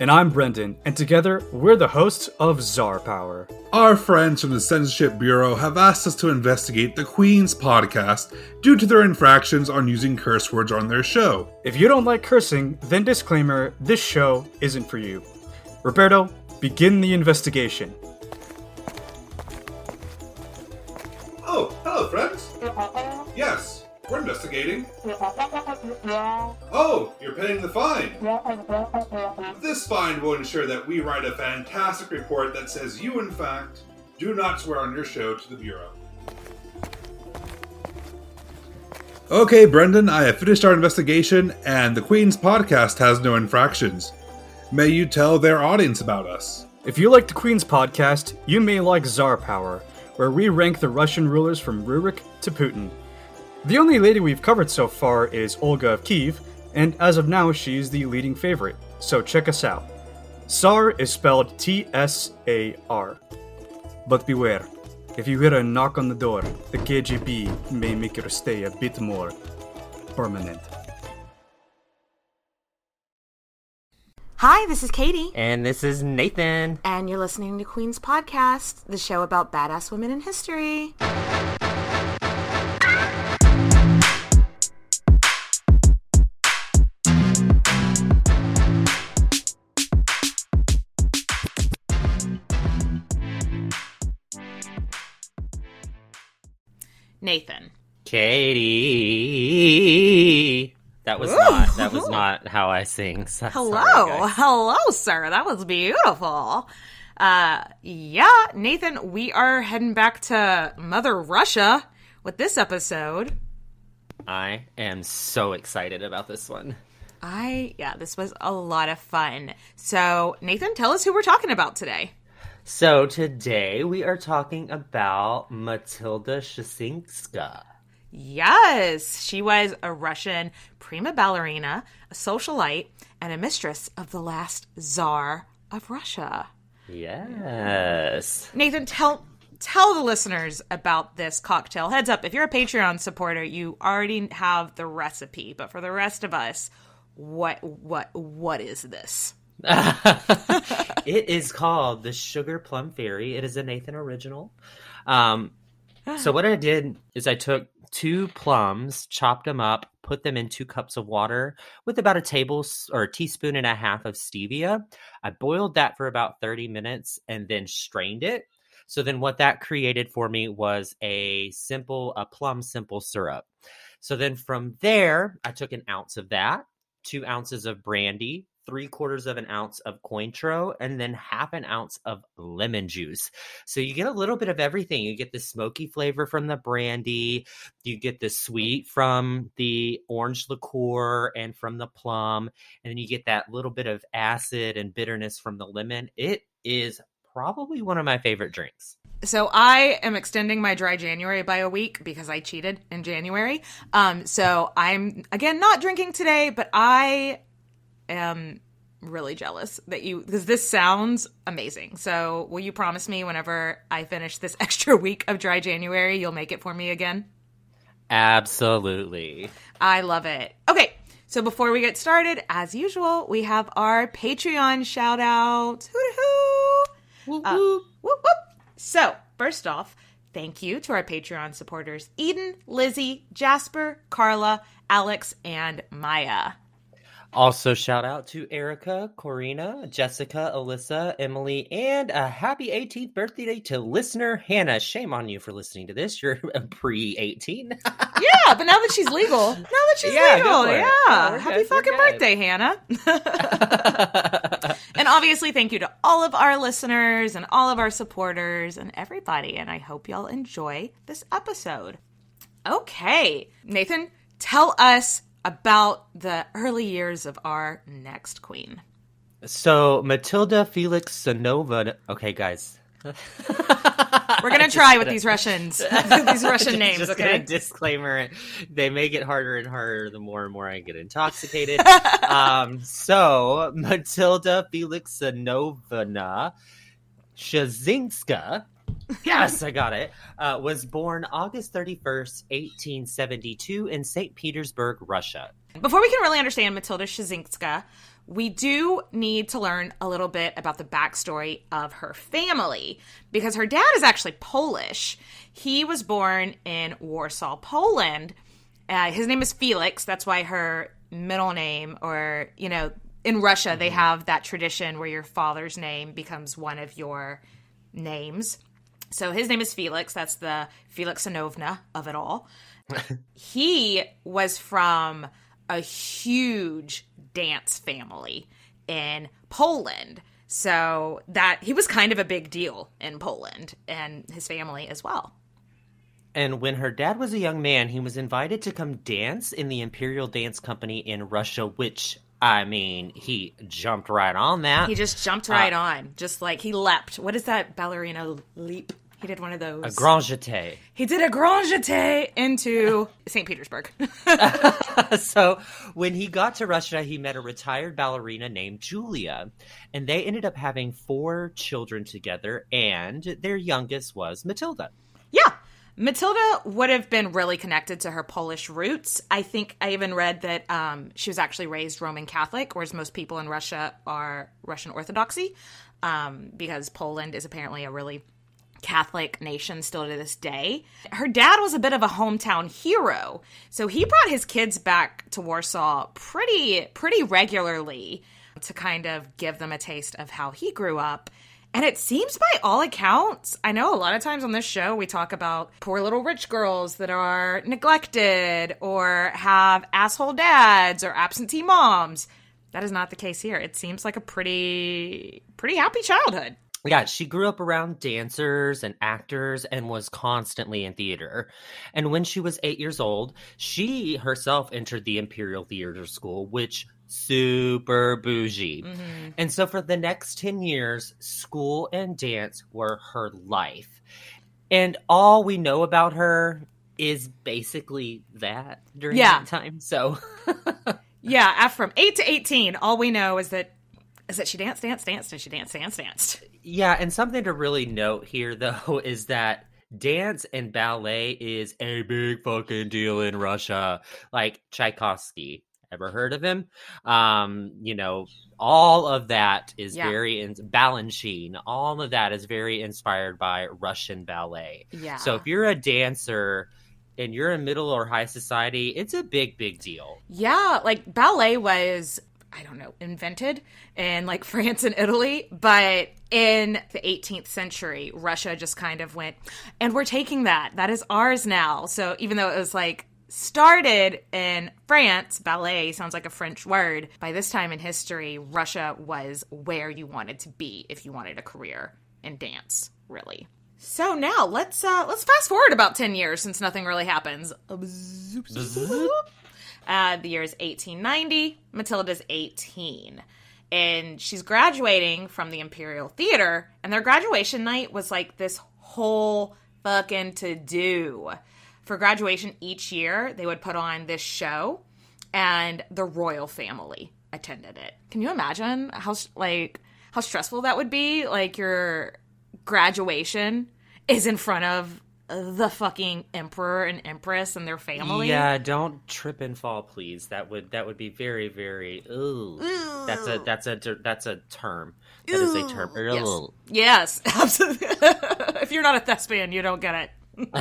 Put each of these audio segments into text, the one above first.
And I'm Brendan, and together we're the hosts of Tsar Power. Our friends from the Censorship Bureau have asked us to investigate the Queen's podcast due to their infractions on using curse words on their show. If you don't like cursing, then disclaimer this show isn't for you. Roberto, begin the investigation. Oh, hello, friends. Yes, we're investigating. Oh, you're paying the fine. This fine will ensure that we write a fantastic report that says you, in fact, do not swear on your show to the Bureau. Okay, Brendan, I have finished our investigation, and the Queen's podcast has no infractions. May you tell their audience about us? If you like the Queen's podcast, you may like Tsar Power, where we rank the Russian rulers from Rurik to Putin. The only lady we've covered so far is Olga of Kiev, and as of now, she's the leading favorite, so check us out. Tsar is spelled T S A R. But beware, if you hear a knock on the door, the KGB may make your stay a bit more permanent. Hi, this is Katie. And this is Nathan. And you're listening to Queen's Podcast, the show about badass women in history. Nathan. Katie. That was Ooh. not that was not how I sing. So- Hello. sorry. Hello, sir. That was beautiful. Uh yeah, Nathan, we are heading back to Mother Russia with this episode. I am so excited about this one. I yeah, this was a lot of fun. So, Nathan, tell us who we're talking about today. So today we are talking about Matilda Shasinska. Yes, she was a Russian prima ballerina, a socialite, and a mistress of the last czar of Russia. Yes. Nathan, tell tell the listeners about this cocktail. Heads up, if you're a Patreon supporter, you already have the recipe, but for the rest of us, what what what is this? it is called the Sugar Plum Fairy. It is a Nathan original. Um, so what I did is I took two plums, chopped them up, put them in two cups of water with about a table or a teaspoon and a half of stevia. I boiled that for about 30 minutes and then strained it. So then what that created for me was a simple a plum simple syrup. So then from there, I took an ounce of that, two ounces of brandy, three quarters of an ounce of Cointreau, and then half an ounce of lemon juice. So you get a little bit of everything. You get the smoky flavor from the brandy, you get the sweet from the orange liqueur and from the plum, and then you get that little bit of acid and bitterness from the lemon. It is probably one of my favorite drinks. So I am extending my dry January by a week because I cheated in January. Um, so I'm again not drinking today, but I am really jealous that you because this sounds amazing. So will you promise me whenever I finish this extra week of dry January, you'll make it for me again? Absolutely. I love it. Okay, so before we get started, as usual, we have our Patreon shout out. Hoo hoo! Uh, whoop whoop! So, first off, thank you to our Patreon supporters Eden, Lizzie, Jasper, Carla, Alex, and Maya. Also, shout out to Erica, Corina, Jessica, Alyssa, Emily, and a happy 18th birthday to listener Hannah. Shame on you for listening to this. You're pre 18. yeah, but now that she's legal, now that she's Yeah, legal, yeah. Yeah, Happy good, fucking birthday, Hannah. and obviously, thank you to all of our listeners and all of our supporters and everybody. And I hope y'all enjoy this episode. Okay, Nathan, tell us about the early years of our next queen. So Matilda Felix Sanova. Okay, guys. We're gonna try with these Russians, these Russian names. Just okay. disclaimer: they make it harder and harder the more and more I get intoxicated. um, so Matilda Felixanovna Shazinska. Yes, I got it. Uh, was born August 31st, 1872, in St. Petersburg, Russia. Before we can really understand Matilda Shazinska, we do need to learn a little bit about the backstory of her family because her dad is actually Polish. He was born in Warsaw, Poland. Uh, his name is Felix. That's why her middle name, or, you know, in Russia, they have that tradition where your father's name becomes one of your names. So his name is Felix. That's the Felix Felixanovna of it all. he was from a huge dance family in Poland. So that he was kind of a big deal in Poland and his family as well. And when her dad was a young man, he was invited to come dance in the Imperial Dance Company in Russia, which, I mean, he jumped right on that. He just jumped right uh, on, just like he leapt. What is that ballerina leap? He did one of those. a grand jeté. he did a grand jeté into St. Petersburg. so when he got to Russia, he met a retired ballerina named Julia, and they ended up having four children together, and their youngest was Matilda. Yeah. Matilda would have been really connected to her Polish roots. I think I even read that um, she was actually raised Roman Catholic, whereas most people in Russia are Russian Orthodoxy, um, because Poland is apparently a really Catholic nation still to this day. Her dad was a bit of a hometown hero, so he brought his kids back to Warsaw pretty pretty regularly to kind of give them a taste of how he grew up. And it seems by all accounts, I know a lot of times on this show we talk about poor little rich girls that are neglected or have asshole dads or absentee moms. That is not the case here. It seems like a pretty pretty happy childhood. Yeah, she grew up around dancers and actors and was constantly in theater. And when she was eight years old, she herself entered the Imperial Theater School, which super bougie. Mm-hmm. And so for the next 10 years, school and dance were her life. And all we know about her is basically that during Yeah. that time. So Yeah, from eight to eighteen, all we know is that is that she danced, danced, danced, and she danced, danced, danced. Yeah, and something to really note here though is that dance and ballet is a big fucking deal in Russia. Like Tchaikovsky, ever heard of him? Um, you know, all of that is Yeah. very in Balanchine, all of that is very inspired by Russian ballet. Yeah. So if you're a dancer and you're in middle or high society, it's a big, big deal. Yeah, like ballet was I don't know, invented in like France and Italy, but in the 18th century, Russia just kind of went and we're taking that. That is ours now. So even though it was like started in France, ballet sounds like a French word. By this time in history, Russia was where you wanted to be if you wanted a career in dance, really. So now let's uh let's fast forward about 10 years since nothing really happens. Uh, the year is 1890. Matilda's 18. And she's graduating from the Imperial Theater. And their graduation night was like this whole fucking to do. For graduation each year, they would put on this show, and the royal family attended it. Can you imagine how, like, how stressful that would be? Like, your graduation is in front of the fucking emperor and empress and their family. Yeah, don't trip and fall, please. That would that would be very very. Ooh, that's a that's a that's a term. That is a term. Yes. Ooh. Yes, absolutely. if you're not a thespian, you don't get it.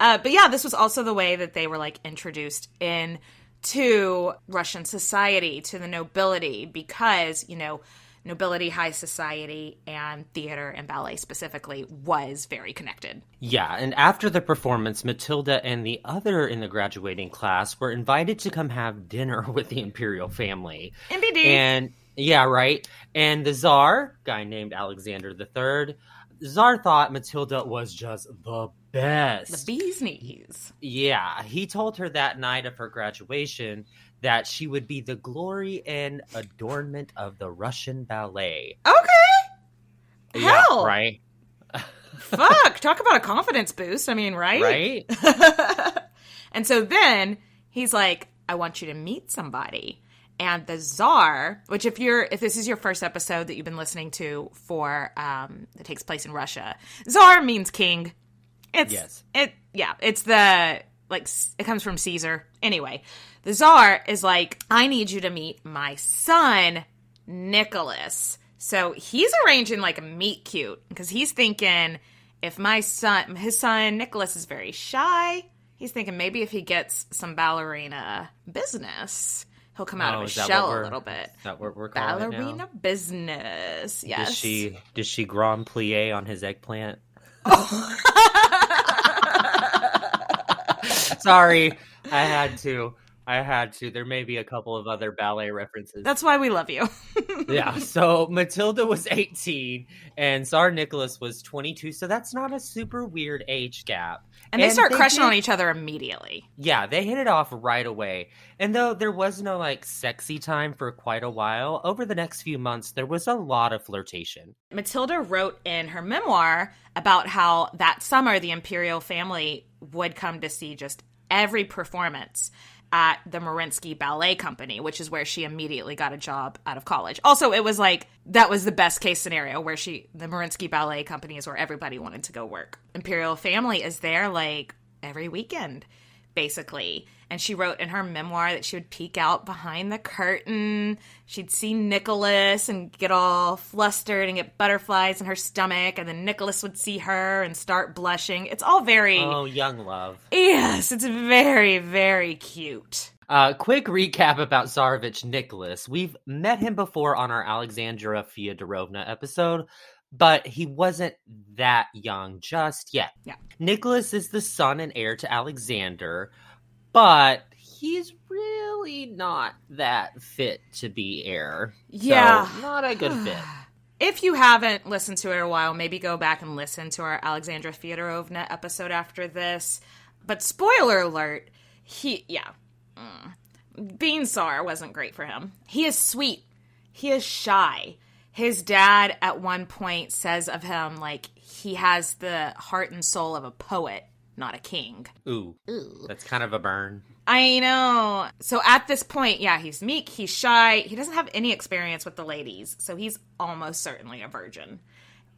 uh, but yeah, this was also the way that they were like introduced in to Russian society, to the nobility, because you know nobility, high society, and theater and ballet specifically was very connected. Yeah, and after the performance, Matilda and the other in the graduating class were invited to come have dinner with the imperial family. MBD. And yeah, right. And the czar, guy named Alexander III, the czar thought Matilda was just the best. the bee's knees. Yeah, he told her that night of her graduation that she would be the glory and adornment of the Russian ballet. Okay. Yeah, Hell. right? Fuck. Talk about a confidence boost. I mean, right? Right? and so then he's like, I want you to meet somebody. And the czar, which if you're if this is your first episode that you've been listening to for um that takes place in Russia, czar means king. It's Yes. it yeah, it's the like it comes from Caesar. Anyway, the czar is like, I need you to meet my son, Nicholas. So he's arranging like a meet cute because he's thinking if my son, his son Nicholas is very shy, he's thinking maybe if he gets some ballerina business, he'll come out Oh, of his shell a little bit. Is that what we're calling? Ballerina business, yes. Does she does she grand plie on his eggplant? Sorry, I had to. I had to. There may be a couple of other ballet references. That's why we love you. yeah. So Matilda was 18 and Tsar Nicholas was 22. So that's not a super weird age gap. And they start crushing did- on each other immediately. Yeah, they hit it off right away. And though there was no like sexy time for quite a while, over the next few months there was a lot of flirtation. Matilda wrote in her memoir about how that summer the imperial family would come to see just every performance at the Mariinsky Ballet Company, which is where she immediately got a job out of college. Also, it was like that was the best case scenario where she the Mariinsky Ballet Company is where everybody wanted to go work. Imperial family is there like every weekend basically. And she wrote in her memoir that she would peek out behind the curtain. She'd see Nicholas and get all flustered and get butterflies in her stomach. And then Nicholas would see her and start blushing. It's all very. Oh, young love. Yes, it's very, very cute. Uh, quick recap about Tsarevich Nicholas. We've met him before on our Alexandra Fyodorovna episode, but he wasn't that young just yet. Yeah. Nicholas is the son and heir to Alexander, but he's really not that fit to be heir. So, Yeah. not a good fit. If you haven't listened to it in a while, maybe go back and listen to our Alexandra Fyodorovna episode after this. But spoiler alert, he, yeah. Mm. Being Tsar wasn't great for him. He is sweet. He is shy. His dad at one point says of him, like, he has the heart and soul of a poet, not a king. Ooh, that's kind of a burn. I know. So at this point, yeah, he's meek, he's shy, he doesn't have any experience with the ladies, so he's almost certainly a virgin.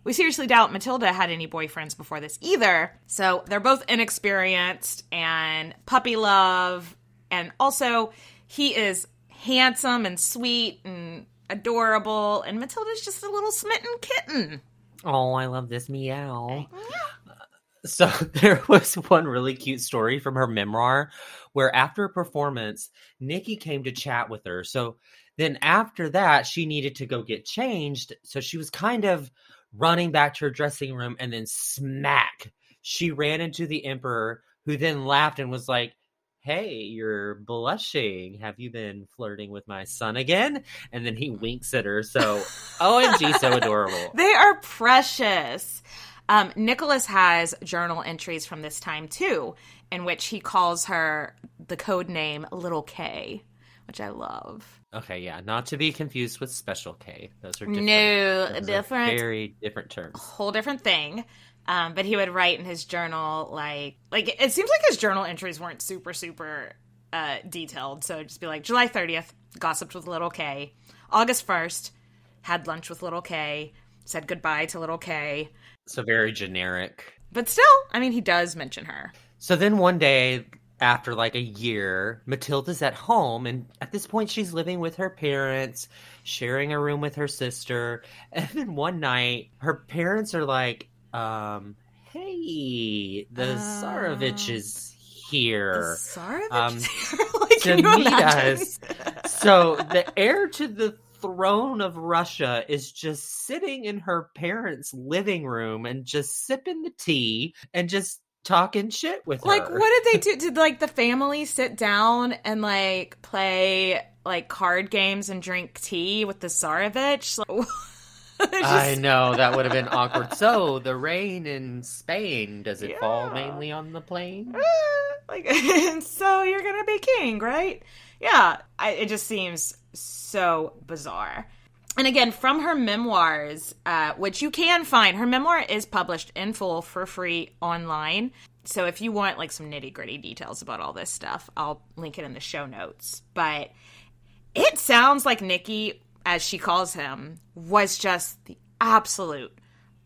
We seriously doubt Matilda had any boyfriends before this either, so they're both inexperienced and puppy love, and also he is handsome and sweet and adorable, and Matilda's just a little smitten kitten. Oh, I love this meow. So there was one really cute story from her memoir where after a performance, Nikki came to chat with her. So then after that, she needed to go get changed. So she was kind of running back to her dressing room and then smack. She ran into the emperor who then laughed and was like, Hey, you're blushing. Have you been flirting with my son again? And then he winks at her. So, OMG, so adorable. They are precious. Um, Nicholas has journal entries from this time too, in which he calls her the code name Little K, which I love. Okay, yeah, not to be confused with Special K. Those are different. No, different. very different terms. Whole different thing. Um, but he would write in his journal like like it seems like his journal entries weren't super super uh, detailed. So just be like July thirtieth, gossiped with Little K. August first, had lunch with Little K. Said goodbye to Little K. So very generic. But still, I mean, he does mention her. So then one day, after like a year, Matilda's at home, and at this point, she's living with her parents, sharing a room with her sister. And then one night, her parents are like, um, "Hey, the Uh, Tsarevich is here." Sorry, Um, like, to meet imagine? us. So the heir to the throne of Russia is just sitting in her parents' living room and just sipping the tea and just talking shit with Like, her. Like, what did they do? Did like the family sit down and like play like card games and drink tea with the Tsarevich? Like, it's I know that would have been awkward. So the rain in Spain does it fall mainly on the plain? like so you're gonna be king right yeah I, it just seems so bizarre and again from her memoirs uh, which you can find her memoir is published in full for free online so if you want like some nitty gritty details about all this stuff i'll link it in the show notes but it sounds like nikki as she calls him was just the absolute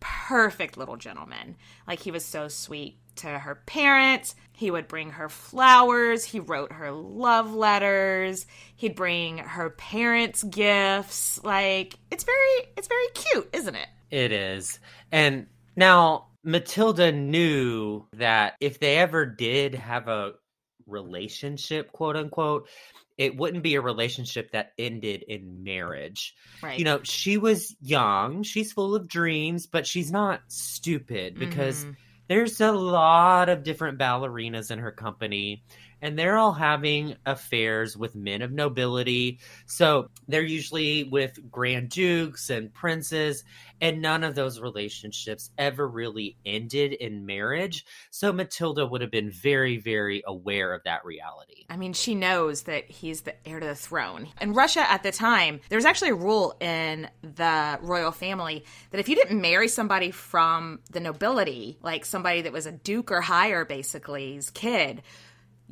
perfect little gentleman. Like he was so sweet to her parents. He would bring her flowers. He wrote her love letters. He'd bring her parents gifts. Like it's very it's very cute, isn't it? It is. And now Matilda knew that if they ever did have a relationship, quote unquote, it wouldn't be a relationship that ended in marriage. Right. You know, she was young, she's full of dreams, but she's not stupid because Mhm. There's a lot of different ballerinas in her company and they're all having affairs with men of nobility. So they're usually with grand dukes and princes and none of those relationships ever really ended in marriage. So matilda would have been very very aware of that reality. I mean, she knows that he's the heir to the throne. In Russia at the time, there was actually a rule in the royal family that if you didn't marry somebody from the nobility, like somebody that was a duke or higher, basically, his kid,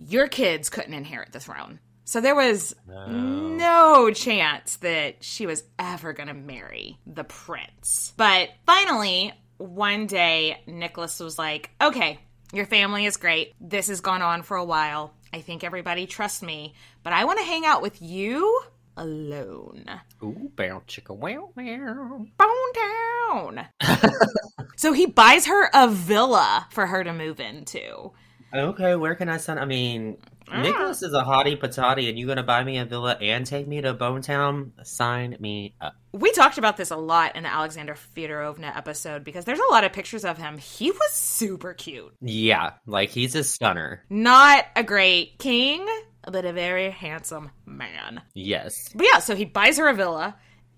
your kids couldn't inherit the throne. So there was no chance that she was ever going to marry the prince. But finally, one day, Nicholas was like, okay, your family is great. This has gone on for a while. I think everybody trusts me, but I want to hang out with you alone. ooh bow chicka wow wow Bone down. so he buys her a villa for her to move into. Okay where can i send? i mean Ah. nicholas is a hottie patati and you're gonna buy me a villa and take me to bone town sign me up We talked about this a lot in the Alexandra Fyodorovna episode because there's a lot of pictures of him. He was super cute. Yeah, like he's a stunner. Not a great king, but a very handsome man. Yes. But yeah, so he buys her a villa,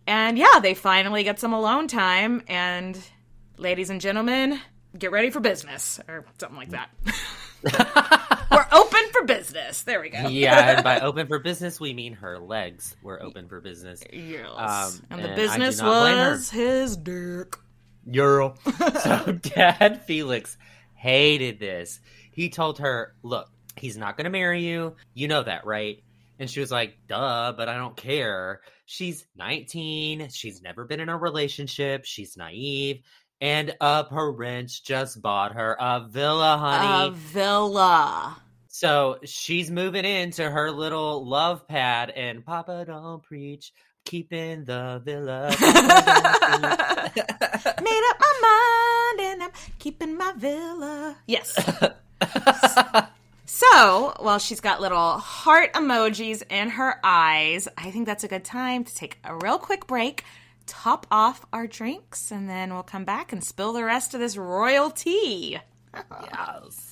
and yeah, they finally get some alone time. And ladies and gentlemen, get ready for business or something like that. We're open for business. There we go. yeah, and by open for business, we mean her legs were open for business. Yes. Um, and the and do business not blame her. was his dick. Euro. so Dad Felix hated this. He told her, Look, he's not going to marry you. You know that, right? And she was like, Duh, but I don't care. She's 19. She's never been in a relationship. She's naive. And a prince just bought her a villa, honey. A villa. So she's moving into her little love pad, and Papa don't preach, keeping the villa. Papa don't preach. Made up my mind and I'm keeping my villa. Yes. So, while she's got little heart emojis in her eyes, I think that's a good time to take a real quick break, top off our drinks, and then we'll come back and spill the rest of this royal tea. yes.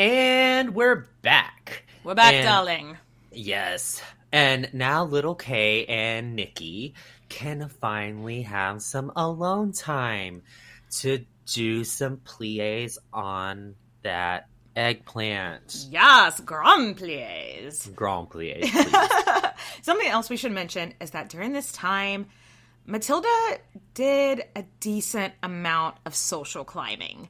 And we're back. We're back, And- darling. Yes. And now little K and Nikki can finally have some alone time to do some plies on that eggplant. Yes, grand plies. Grand plies. Something else we should mention is that during this time, Matilda did a decent amount of social climbing.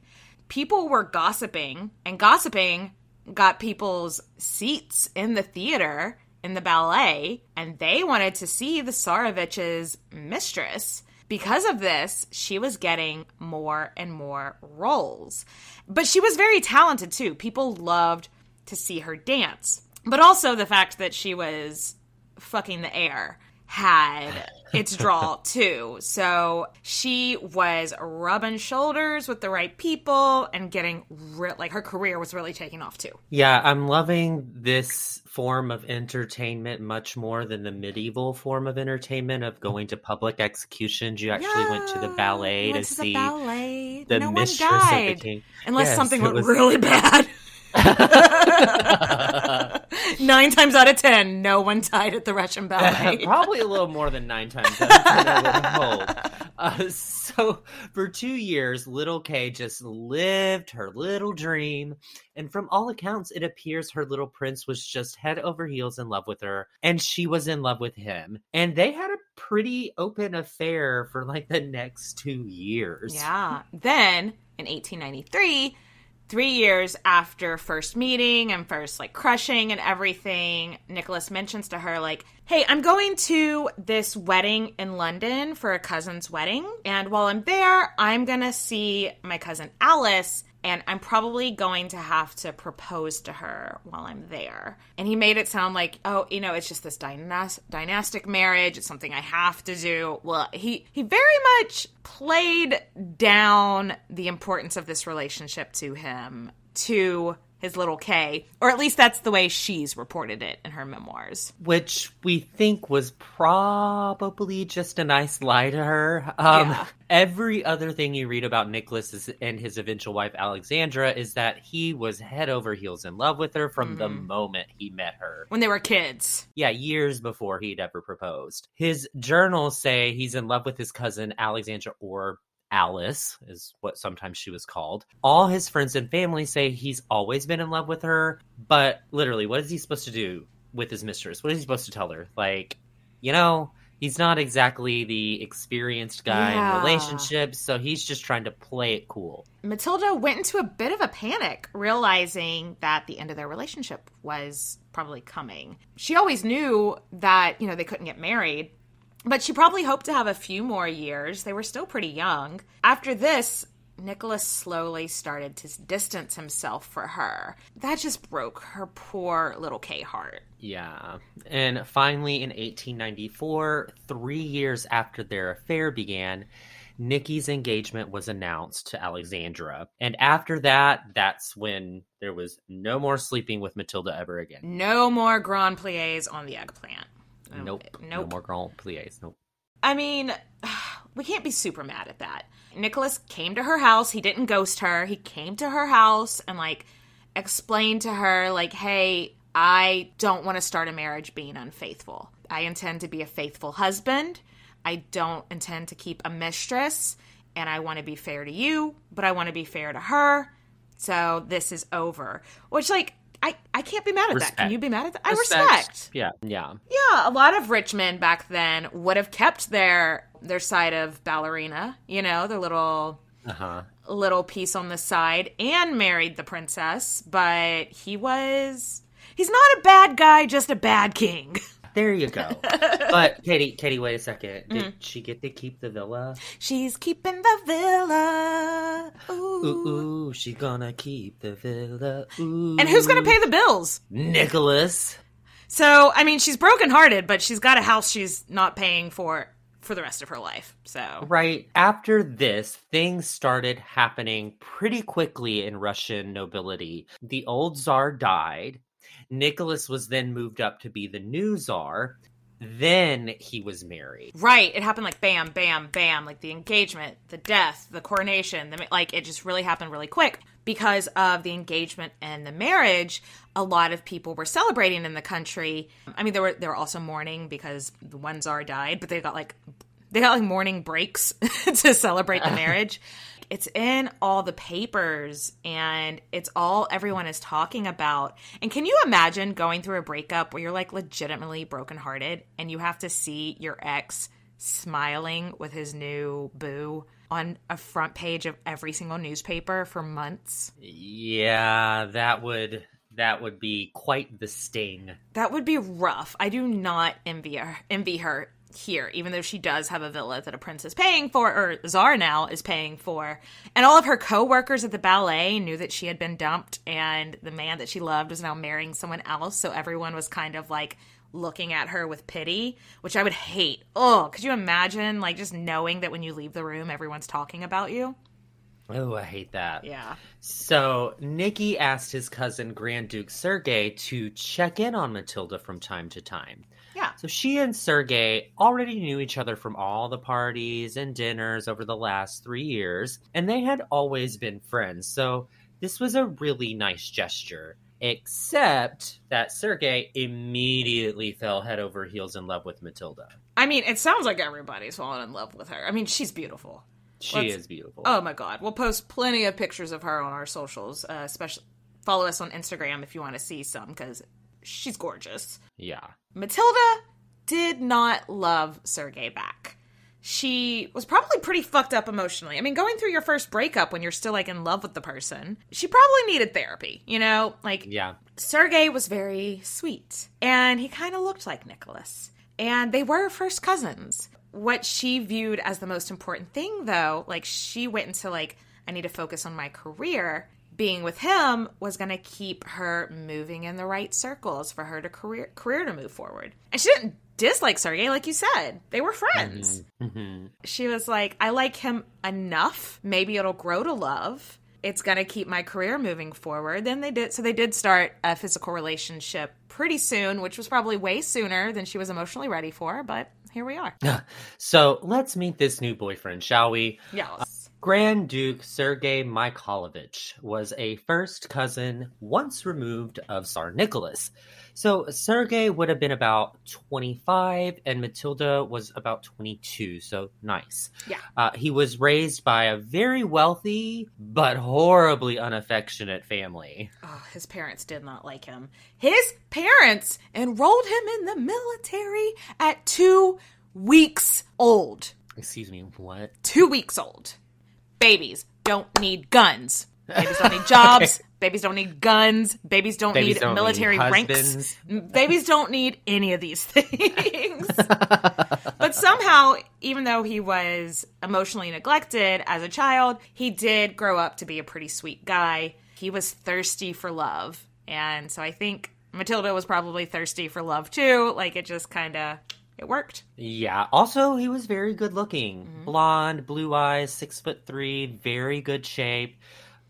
People were gossiping, and gossiping got people's seats in the theater in the ballet, and they wanted to see the Tsarevich's mistress. Because of this, she was getting more and more roles. But she was very talented too. People loved to see her dance. But also the fact that she was fucking the heir had its draw too. So she was rubbing shoulders with the right people and getting re- like her career was really taking off too. Yeah, I'm loving this form of entertainment much more than the medieval form of entertainment of going to public executions. You actually went to the ballet to to the see ballet. the No one mistress of the king. Unless Yes, something went was- really bad. Nine times out of ten, no one died at the Russian ballet. Probably a little more than nine times out of ten, I. Uh, so, for two years, little K just lived her little dream. And from all accounts, it appears her little prince was just head over heels in love with her, and she was in love with him. And they had a pretty open affair for like the next two years. Yeah. Then in 1893, three years after first meeting and first like crushing and everything, Nicholas mentions to her, like, hey, I'm going to this wedding in London for a cousin's wedding. And while I'm there, I'm going to see my cousin Alice. And I'm probably going to have to propose to her while I'm there. And he made it sound like, oh, you know, it's just this dynas- dynastic marriage. It's something I have to do. Well, he he very much played down the importance of this relationship to him to his little K, or at least that's the way she's reported it in her memoirs. Which we think was probably just a nice lie to her. Um, Yeah. Every other thing you read about Nicholas and his eventual wife Alexandra is that he was head over heels in love with her from the Mhm. moment he met her. When they were kids. Yeah, years before he'd ever proposed. His journals say he's in love with his cousin Alexandra or Alice, is what sometimes she was called. All his friends and family say he's always been in love with her, but literally, what is he supposed to do with his mistress? What is he supposed to tell her? Like, you know, he's not exactly the experienced guy Yeah. in relationships, so he's just trying to play it cool. Matilda went into a bit of a panic, realizing that the end of their relationship was probably coming. She always knew that, you know, they couldn't get married, but she probably hoped to have a few more years. They were still pretty young. After this, Nicholas slowly started to distance himself for her. That just broke her poor little K heart. Yeah. And finally, in 1894, three years after their affair began, Nikki's engagement was announced to Alexandra. And after that, that's when there was no more sleeping with Matilda ever again. No more Grand Plies on the eggplant. Nope. No more Grand Plies. Nope. I mean, we can't be super mad at that. Nicholas came to her house. He didn't ghost her. He came to her house and, like, explained to her, like, hey, I don't want to start a marriage being unfaithful. I intend to be a faithful husband. I don't intend to keep a mistress. And I want to be fair to you, but I want to be fair to her. So this is over. Which, like, I, I can't be mad at that. Can you be mad at that? I respect. Yeah. Yeah. Yeah, a lot of rich men back then would have kept their their side of ballerina, you know, their little Uh huh. little piece on the side and married the princess, but he was he's not a bad guy, just a bad king. There you go. but Katie, Katie, wait a second. Did Mm. she get to keep the villa? She's keeping the villa. Ooh. Ooh, ooh, she gonna keep the villa. Ooh. And who's to pay the bills? Nicholas. So, I mean, she's brokenhearted, but she's got a house she's not paying for for the rest of her life. So, Right after this, things started happening pretty quickly in Russian nobility. The old czar died. Nicholas was then moved up to be the new czar. then he was married. Right. It happened like bam, bam, bam, like the engagement, the death, the coronation. The, like it just really happened really quick because of the engagement and the marriage. A lot of people were celebrating in the country. I mean, there were there were also mourning because the one czar died, but they got like they got like morning breaks to celebrate the marriage. It's in all the papers and it's all everyone is talking about. And can you imagine going through a breakup where you're like legitimately brokenhearted and you have to see your ex smiling with his new boo on a front page of every single newspaper for months? Yeah, that would that would be quite the sting. That would be rough. I do not envy her envy her here, even though she does have a villa that a prince is paying for, or Czar now is paying for. And all of her co workers at the ballet knew that she had been dumped, and the man that she loved was now marrying someone else. So everyone was kind of like looking at her with pity, which I would hate. Oh, could you imagine, like, just knowing that when you leave the room, everyone's talking about you? Oh, I hate that. Yeah. So Nicky asked his cousin Grand Duke Sergei to check in on Matilda from time to time. Yeah. So she and Sergei already knew each other from all the parties and dinners over the last three years, and they had always been friends. So this was a really nice gesture. Except that Sergei immediately fell head over heels in love with Matilda. I mean, it sounds like everybody's fallen in love with her. I mean, she's beautiful. She Let's- is beautiful. Oh my god, we'll post plenty of pictures of her on our socials. Uh, especially follow us on Instagram if you want to see some because she's gorgeous. Yeah. Matilda did not love Sergei back. She was probably pretty fucked up emotionally. I mean, going through your first breakup when you're still like in love with the person, she probably needed therapy. You know, like Yeah. Sergei was very sweet and he kind of looked like Nicholas. And they were first cousins. What she viewed as the most important thing though, like she went into like I need to focus on my career. Being with him was going to keep her moving in the right circles for her to career career to move forward. And she didn't dislike Sergey, like you said. They were friends hmm she was like, I like him enough. Maybe it'll grow to love. It's going to keep my career moving forward. Then they did. So they did start a physical relationship pretty soon, which was probably way sooner than she was emotionally ready for. But here we are. So let's meet this new boyfriend, shall we? Yes. Grand Duke Sergei Mikhailovich was a first cousin once removed of Tsar Nicholas. So Sergei would have been about 25 and Matilda was about 22, so nice. Yeah. Uh, he was raised by a very wealthy but horribly unaffectionate family. Oh, his parents did not like him. His parents enrolled him in the military at two weeks old. Excuse me, what? Two weeks old. Babies don't need guns. Babies don't need jobs. Babies don't need guns. Babies don't Babies need don't need military ranks. Babies don't need any of these things. but somehow, even though he was emotionally neglected as a child, he did grow up to be a pretty sweet guy. He was thirsty for love. And so I think Matilda was probably thirsty for love too. Like it just kind of it worked. Yeah. Also, he was very good looking. Blonde, blue eyes, six foot three, very good shape.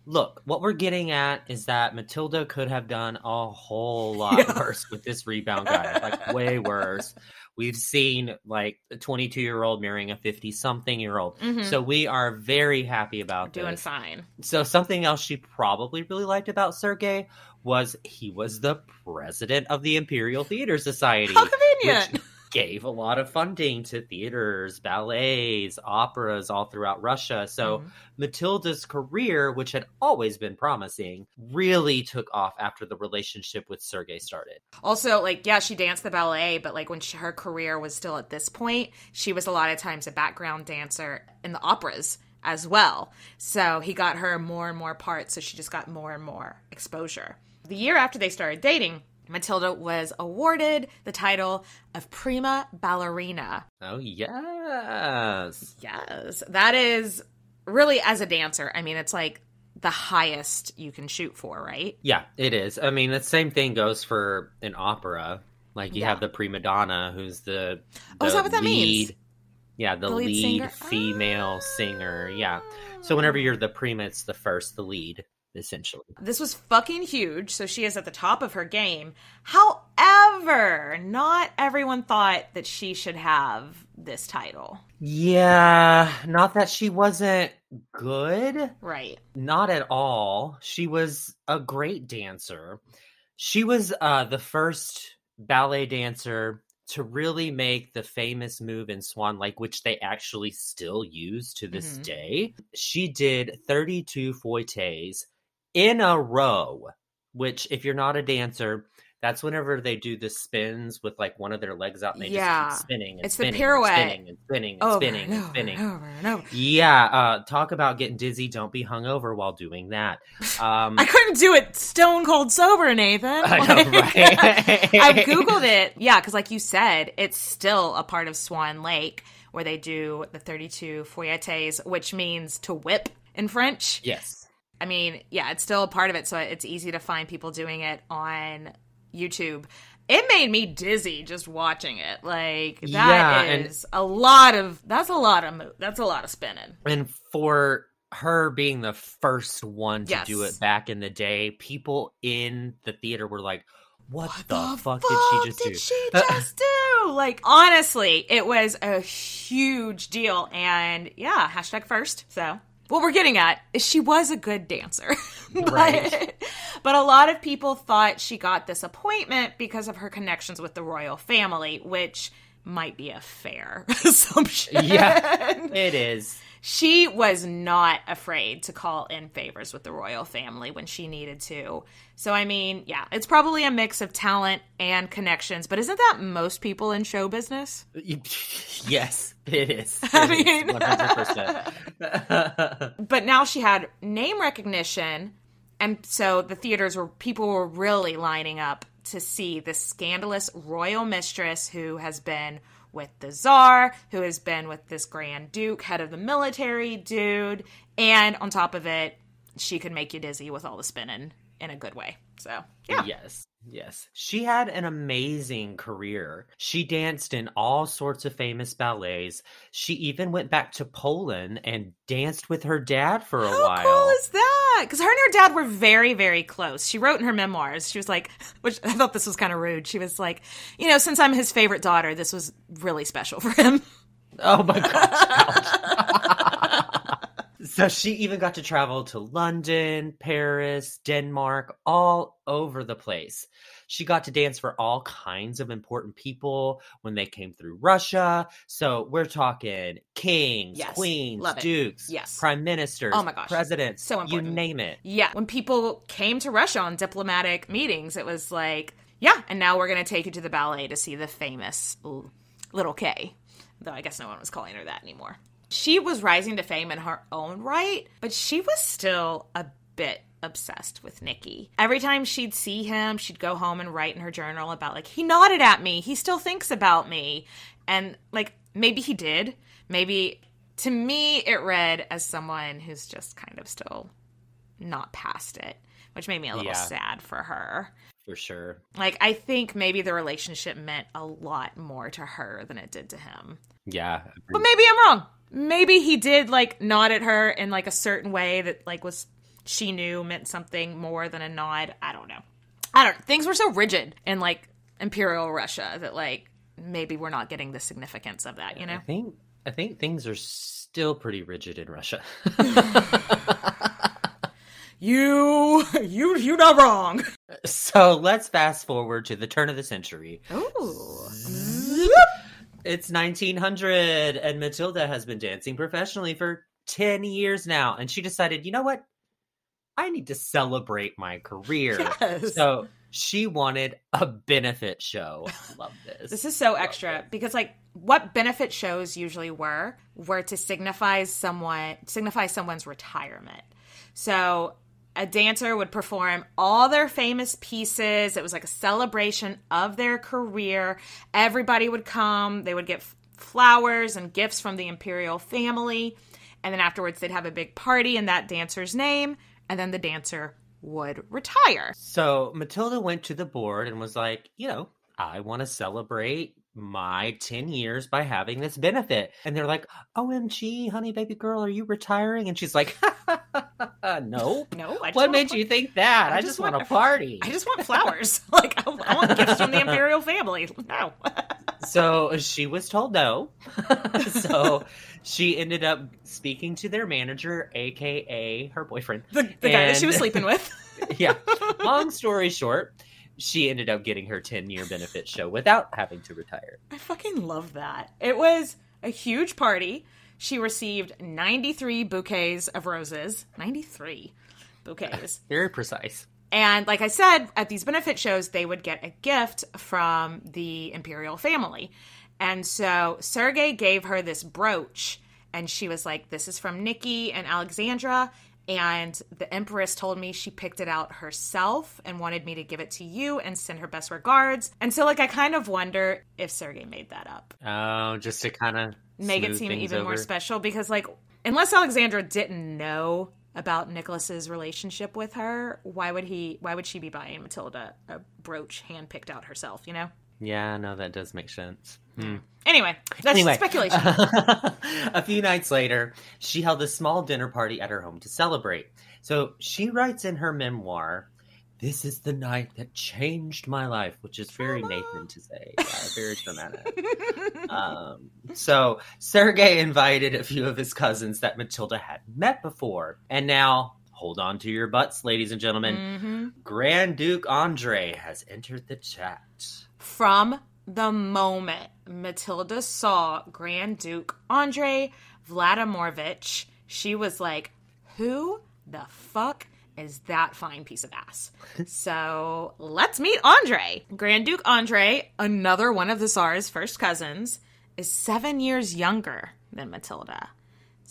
Look, what we're getting at is that Matilda could have done a whole lot worse with this rebound guy. Like, way worse. We've seen like a 22 year old marrying a 50 something year old. Mhm. So we are very happy about Doing this. fine. So something else she probably really liked about Sergei was he was the president of the Imperial Theater Society. How convenient. Which gave a lot of funding to theaters, ballets, operas all throughout Russia. So Mhm. Matilda's career, which had always been promising, really took off after the relationship with Sergei started. Also, like, yeah, she danced the ballet, but like when she, her career was still at this point, she was a lot of times a background dancer in the operas as well. So he got her more and more parts, so she just got more and more exposure. The year after they started dating, Matilda was awarded the title of prima ballerina. Oh, yes. Yes, that is really as a dancer. I mean, it's like the highest you can shoot for, right? Yeah, it is. I mean, the same thing goes for an opera. Like you Yeah. have the prima donna, who's the, Oh, is that what that means? Yeah, the, The lead lead, singer? Ah. female singer. Yeah. So whenever you're the prima, it's the first, the lead. Essentially. This was fucking huge, so she is at the top of her game. However, not everyone thought that she should have this title. Yeah, not that she wasn't good. Right. Not at all. She was a great dancer. She was uh, the first ballet dancer to really make the famous move in Swan Lake, which they actually still use to this Mhm. day. She did 32 fouettes in a row, which, if you're not a dancer, that's whenever they do the spins with like one of their legs out and they Yeah. just keep spinning and It's the spinning pirouette. and spinning and spinning and Over spinning and and over spinning. and over and over. Yeah, uh, talk about getting dizzy. Don't be hungover while doing that. Um, I couldn't do it stone cold sober, Nathan. I know, Like- right? I googled it. Yeah, because like you said, it's still a part of Swan Lake where they do the 32 fouettes, which means to whip in French. yes. I mean, yeah, it's still a part of it, so it's easy to find people doing it on YouTube. It made me dizzy just watching it. Like Yeah, that and- is a lot of that's a lot of mo- that's a lot of spinning. And for her being the first one to Yes. do it back in the day, people in the theater were like, "What, the, the fuck, fuck did she just did do?" she just do? Like honestly, it was a huge deal, and yeah, hashtag first. So what we're getting at is she was a good dancer, but, Right. but a lot of people thought she got this appointment because of her connections with the royal family, which might be a fair assumption. yeah, it is. She was not afraid to call in favors with the royal family when she needed to. So, I mean, yeah, it's probably a mix of talent and connections, but isn't that most people in show business? Yes, it is. I It is, mean- 100%. But now she had name recognition, and so the theaters were, people were really lining up to see the scandalous royal mistress who has been with the czar, who has been with this grand duke, head of the military dude, and on top of it, she could make you dizzy with all the spinning in a good way. So, yeah. Yes, yes. She had an amazing career. She danced in all sorts of famous ballets. She even went back to Poland and danced with her dad for a How while. How cool is that? Because her and her dad were very, very close. She wrote in her memoirs, she was like, which I thought this was kind of rude. She was like, you know, since I'm his favorite daughter, this was really special for him. Oh my gosh. so she even got to travel to London, Paris, Denmark, all over the place. She got to dance for all kinds of important people when they came through Russia. So we're talking kings, Yes, queens, dukes, Yes. prime ministers, Oh my gosh, presidents, so important. you name it. Yeah. When people came to Russia on diplomatic meetings, it was like, yeah, and now we're going to take you to the ballet to see the famous little K. Though I guess no one was calling her that anymore. She was rising to fame in her own right, but she was still a bit obsessed with Nikki. Every time she'd see him, she'd go home and write in her journal about like he nodded at me, he still thinks about me. And like maybe he did. Maybe to me it read as someone who's just kind of still not past it, which made me a little Yeah. sad for her. For sure. Like I think maybe the relationship meant a lot more to her than it did to him. Yeah. But maybe I'm wrong. Maybe he did like nod at her in like a certain way that like was she knew meant something more than a nod. I don't know. I don't things were so rigid in like imperial Russia that like maybe we're not getting the significance of that, you know? I think I think things are still pretty rigid in Russia. You you you not wrong. so let's fast forward to the turn of the century. Ooh. It's 1900, and Matilda has been dancing professionally for 10 years now. And she decided, you know what? I need to celebrate my career. Yes. So she wanted a benefit show. Love this. This is so extra because like what benefit shows usually were were to signify someone signify someone's retirement. So a dancer would perform all their famous pieces. It was like a celebration of their career. Everybody would come. They would get flowers and gifts from the imperial family. And then afterwards, they'd have a big party in that dancer's name. And then the dancer would retire. So Matilda went to the board and was like, you know, I want to celebrate my 10 years by having this benefit. And they're like, OMG, honey, baby girl, are you retiring? And she's like, No. No. I just What made you think that? I I, just just want want- a party. I just want flowers. like I, I want gifts from the imperial family. No. so she was told no. so she ended up speaking to their manager, aka her boyfriend. The, the guy that she was sleeping with. yeah. Long story short, she ended up getting her 10 year benefit show without having to retire. I fucking love that. It was a huge party. She received 93 bouquets of roses. 93 bouquets. Very precise. And like I said, at these benefit shows, they would get a gift from the imperial family. And so Sergey gave her this brooch, and she was like, This is from Nikki and Alexandra. And the Empress told me she picked it out herself and wanted me to give it to you and send her best regards. And so, like, I kind of wonder if Sergey made that up. Oh, just to kind of Make it seem even more special because, like, unless Alexandra didn't know about Nicholas's relationship with her, why would he? Why would she be buying Matilda a brooch hand picked out herself? You know. Yeah, no, that does make sense. Hmm. Anyway, that's Anyway. speculation. a few nights later, she held a small dinner party at her home to celebrate. So she writes in her memoir, This is the night that changed my life, which is very Nathan to say. Yeah, very dramatic. um, so Sergey invited a few of his cousins that Matilda had met before. And now, hold on to your butts, ladies and gentlemen. Mhm. Grand Duke Andre has entered the chat. From the moment Matilda saw Grand Duke Andre Vladimirovich, she was like, Who the fuck is that fine piece of ass? so let's meet Andre. Grand Duke Andre, another one of the Tsar's first cousins, is seven years younger than Matilda.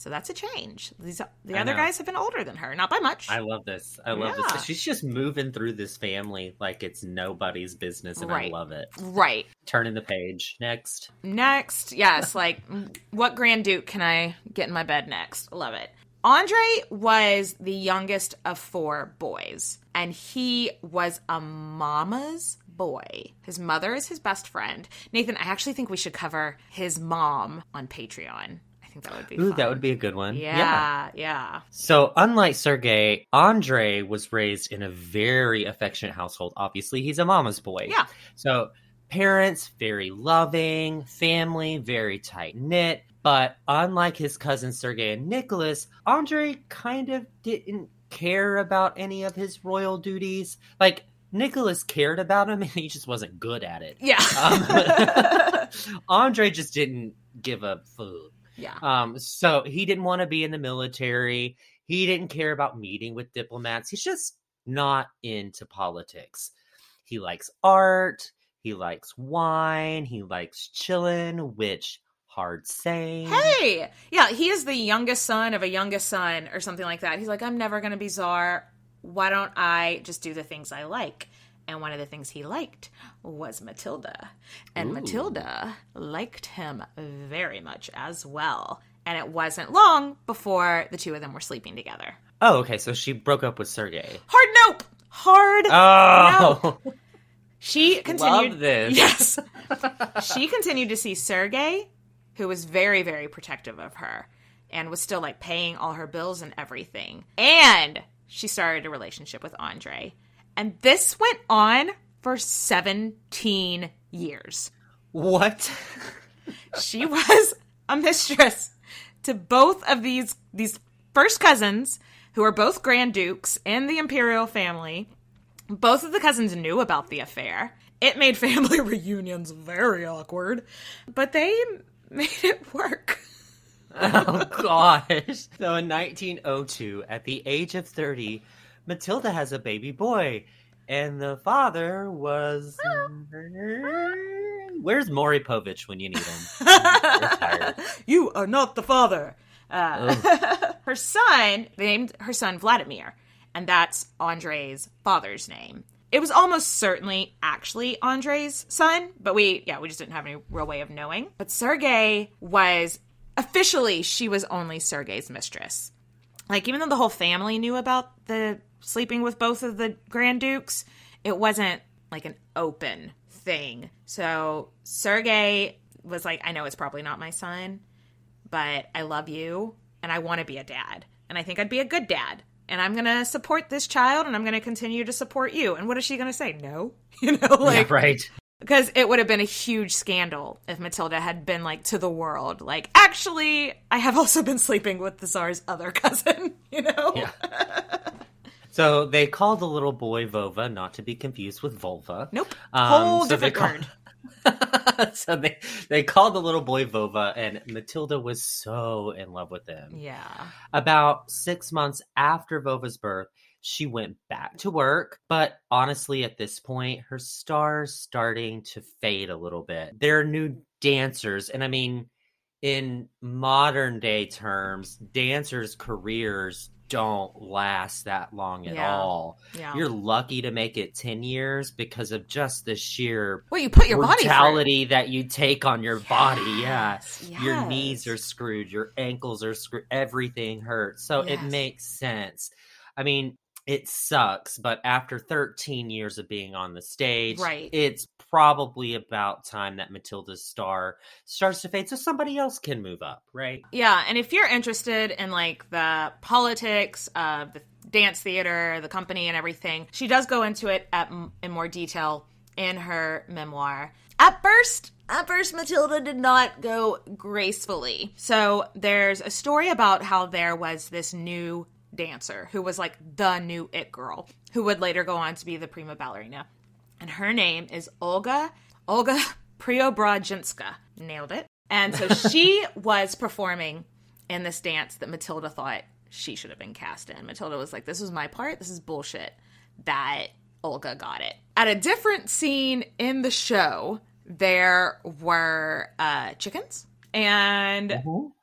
So that's a change. These the I other know. guys have been older than her, not by much. I love this. I love Yeah. this. She's just moving through this family like it's nobody's business, and Right. I love it. right. Turning the page. Next. Next, yes, like what Grand Duke can I get in my bed next? Love it. Andre was the youngest of four boys, and he was a mama's boy. His mother is his best friend. Nathan, I actually think we should cover his mom on Patreon. Think that would be Ooh, fun. that would be a good one. yeah, yeah. So, unlike Sergey, Andre was raised in a very affectionate household. Obviously, he's a mama's boy. Yeah. So, parents, very loving, family, very tight knit. But unlike his cousins Sergey and Nicholas, Andre kind of didn't care about any of his royal duties. Like, Nicholas cared about him, and he just wasn't good at it. Yeah. Um, Andre just didn't give a fuck. Yeah. Um, so he didn't want to be in the military. He didn't care about meeting with diplomats. He's just not into politics. He likes art. He likes wine. He likes chilling, which hard saying. Hey, yeah, he is the youngest son of a youngest son or something like that. He's like, I'm never going to be czar. Why don't I just do the things I like? And one of the things he liked was Matilda. And Ooh. Matilda liked him very much as well. And it wasn't long before the two of them were sleeping together. Oh, okay. So she broke up with Sergey. Hard nope. Hard Oh, nope. She continued. Love this. Yes. she continued to see Sergey, who was very, very protective of her and was still like paying all her bills and everything. And she started a relationship with Andre. And this went on for 17 years. what? She was a mistress to both of these these first cousins who are both grand dukes in the imperial family. Both of the cousins knew about the affair. It made family reunions very awkward, but they made it work. oh gosh. So in 1902, at the age of 30, Matilda has a baby boy, and the father was. Where's Maury Povich when you need him? You are not the father. Uh, her son, named her son Vladimir, and that's Andre's father's name. It was almost certainly actually Andre's son, but we, yeah, we just didn't have any real way of knowing. But Sergey was officially, she was only Sergey's mistress. Like, even though the whole family knew about the sleeping with both of the Grand Dukes, it wasn't like an open thing. So Sergey was like, I know it's probably not my son, but I love you and I want to be a dad. And I think I'd be a good dad. And I'm going to support this child and I'm going to continue to support you. And what is she going to say? No. You know, like, yeah, right. Because it would have been a huge scandal if Matilda had been like to the world, like, actually, I have also been sleeping with the Tsar's other cousin, you know? Yeah. So they called the little boy Vova, not to be confused with Volva. Nope. Um, Whole so different call- so they they called the little boy Vova, and Matilda was so in love with him. Yeah. About six months after Vova's birth, she went back to work. But honestly, at this point, her star's starting to fade a little bit. There are new dancers, and I mean, in modern day terms, dancers' careers don't last that long at Yeah. all. Yeah. You're lucky to make it 10 years because of just the sheer Well, you put your body through. that you take on your body. Yeah. Yes, Your knees are screwed, your ankles are screwed, everything hurts. So it makes sense. I mean, it sucks, but after 13 years of being on the stage, Right. it's probably about time that Matilda's star starts to fade so somebody else can move up, right? Yeah, and if you're interested in like the politics of the dance theater, the company, and everything, she does go into it at, in more detail in her memoir. At first, at first, Matilda did not go gracefully. So there's a story about how there was this new dancer who was like the new it girl who would later go on to be the prima ballerina and her name is Olga Olga Preobrazhenska. Nailed it. And so she was performing in this dance that Matilda thought she should have been cast in. Matilda was like, "This was my part. This is bullshit." That Olga got it. At a different scene in the show, there were uh, chickens, and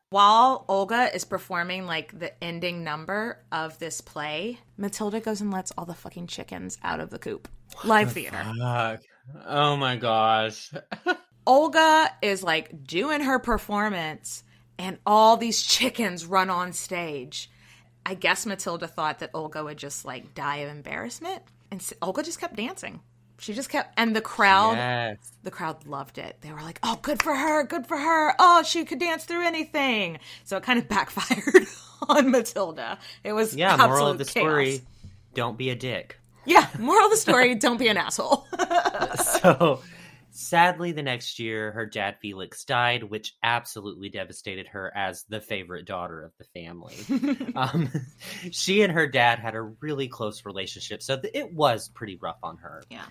while Olga is performing like the ending number of this play, Matilda goes and lets all the fucking chickens out of the coop. Live theater. Fuck. Oh my gosh. Olga is like doing her performance, and all these chickens run on stage. I guess Matilda thought that Olga would just like die of embarrassment, and Olga just kept dancing. She just kept, and the crowd, Yes. the crowd loved it. They were like, "Oh, good for her, good for her! Oh, she could dance through anything." So it kind of backfired on Matilda. It was Yeah, moral of the chaos. story don't be a dick. Yeah, moral of the story: don't be an asshole. so sadly the next year her dad felix died which absolutely devastated her as the favorite daughter of the family um, she and her dad had a really close relationship so th- it was pretty rough on her yeah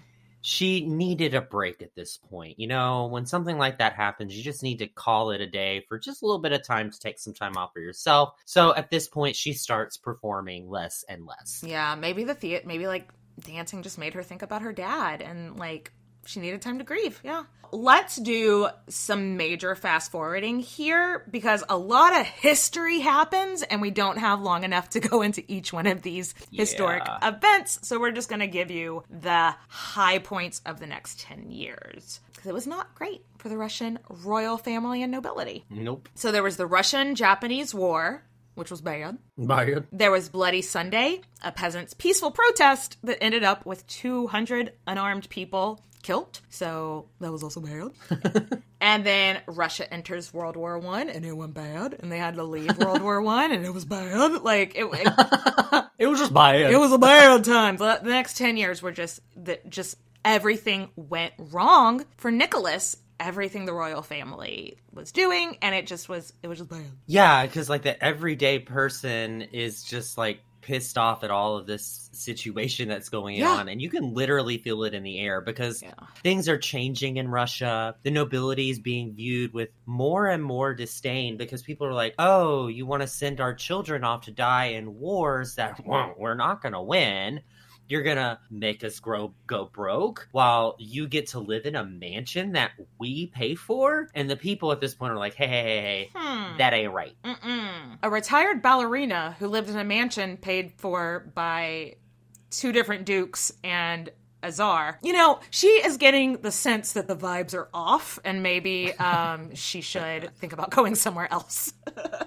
she needed a break at this point you know? When something like that happens you just need to call it a day for just a little bit of time to take some time off for yourself. So at this point she starts performing less and less. Yeah, maybe the theater, maybe like dancing just made her think about her dad and like she needed time to grieve. Yeah. Let's do some major fast forwarding here because a lot of history happens and we don't have long enough to go into each one of these historic events. So we're just going to give you the high points of the next 10 years because it was not great for the Russian royal family and nobility. nope So there was the Russian Japanese War, which was bad. Bye. There was Bloody Sunday, a peasants' peaceful protest that ended up with 200 unarmed people killed. So that was also bad. and then Russia enters World War One, and it went bad, and they had to leave World War One, and it was bad. Like it, it, it was just bad it was a bad time. The the next 10 years were just that just everything went wrong for Nicholas. Everything the royal family was doing, and it just was it was just bad. Yeah, because like the everyday person is just like pissed off at all of this situation that's going Yeah. on, and you can literally feel it in the air because things are changing in Russia. The nobility is being viewed with more and more disdain because people are like, "Oh, you want to send our children off to die in wars that we're not going to win." You're gonna make us grow go broke while you get to live in a mansion that we pay for, and the people at this point are like, "Hey, hey, hey, hey, Hmm. that ain't right." Mm-mm. A retired ballerina who lived in a mansion paid for by two different dukes and a czar. You know, she is getting the sense that the vibes are off, and maybe um, she should think about going somewhere else.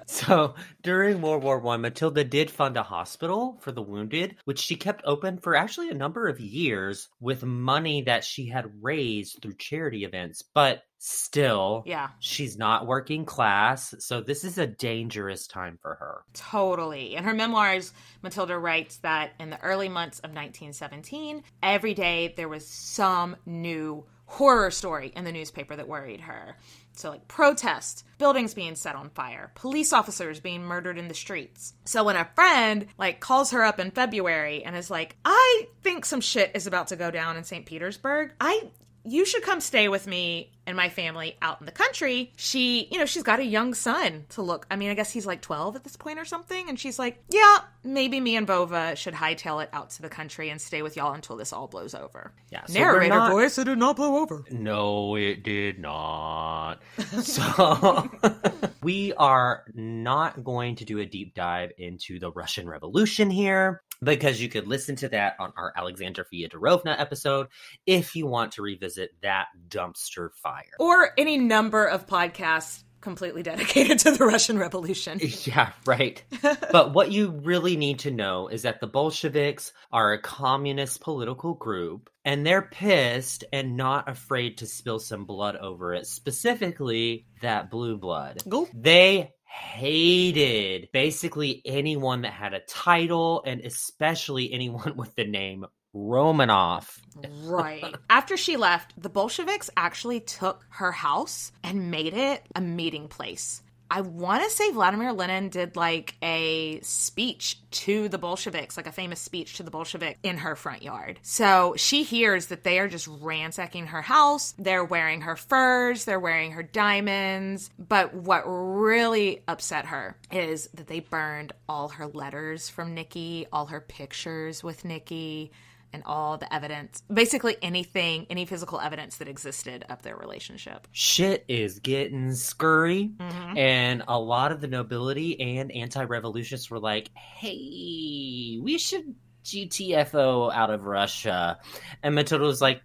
So during World War One, Matilda did fund a hospital for the wounded, which she kept open for actually a number of years with money that she had raised through charity events. But still, Yeah. she's not working class, so this is a dangerous time for her. Totally. In her memoirs, Matilda writes that in the early months of 1917, every day there was some new horror story in the newspaper that worried her. So, like protests, buildings being set on fire, police officers being murdered in the streets. So, when a friend like calls her up in February and is like, "I think some shit is about to go down in St. Petersburg. I you should come stay with me and my family out in the country. She, you know, she's got a young son to look. I mean, I guess he's like 12 at this point or something. And she's like, yeah, maybe me and Vova should hightail it out to the country and stay with y'all until this all blows over. Yeah, so we're Narrator not- voice, it did not blow over. No, it did not. So, we are not going to do a deep dive into the Russian Revolution here because you could listen to that on our Alexandra Fyodorovna episode if you want to revisit that dumpster fire. Or any number of podcasts completely dedicated to the Russian Revolution. Yeah, right. but what you really need to know is that the Bolsheviks are a communist political group and they're pissed and not afraid to spill some blood over it, specifically that blue blood. They hated basically anyone that had a title and especially anyone with the name Romanov. Right. After she left, the Bolsheviks actually took her house and made it a meeting place. I want to say Vladimir Lenin did like a speech to the Bolsheviks, like a famous speech to the Bolsheviks in her front yard. So she hears that they are just ransacking her house. They're wearing her furs, they're wearing her diamonds. But what really upset her is that they burned all her letters from Nikki, all her pictures with Nikki and all the evidence basically anything any physical evidence that existed of their relationship. Shit is getting scurry. Mhm. and a lot of the nobility and anti-revolutionists were like hey we should gtfo out of russia. And matilda was like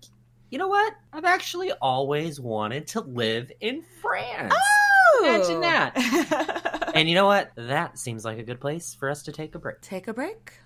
you know what? I've actually always wanted to live in france. Imagine that. And you know what? That seems like a good place for us to take a break. Take a break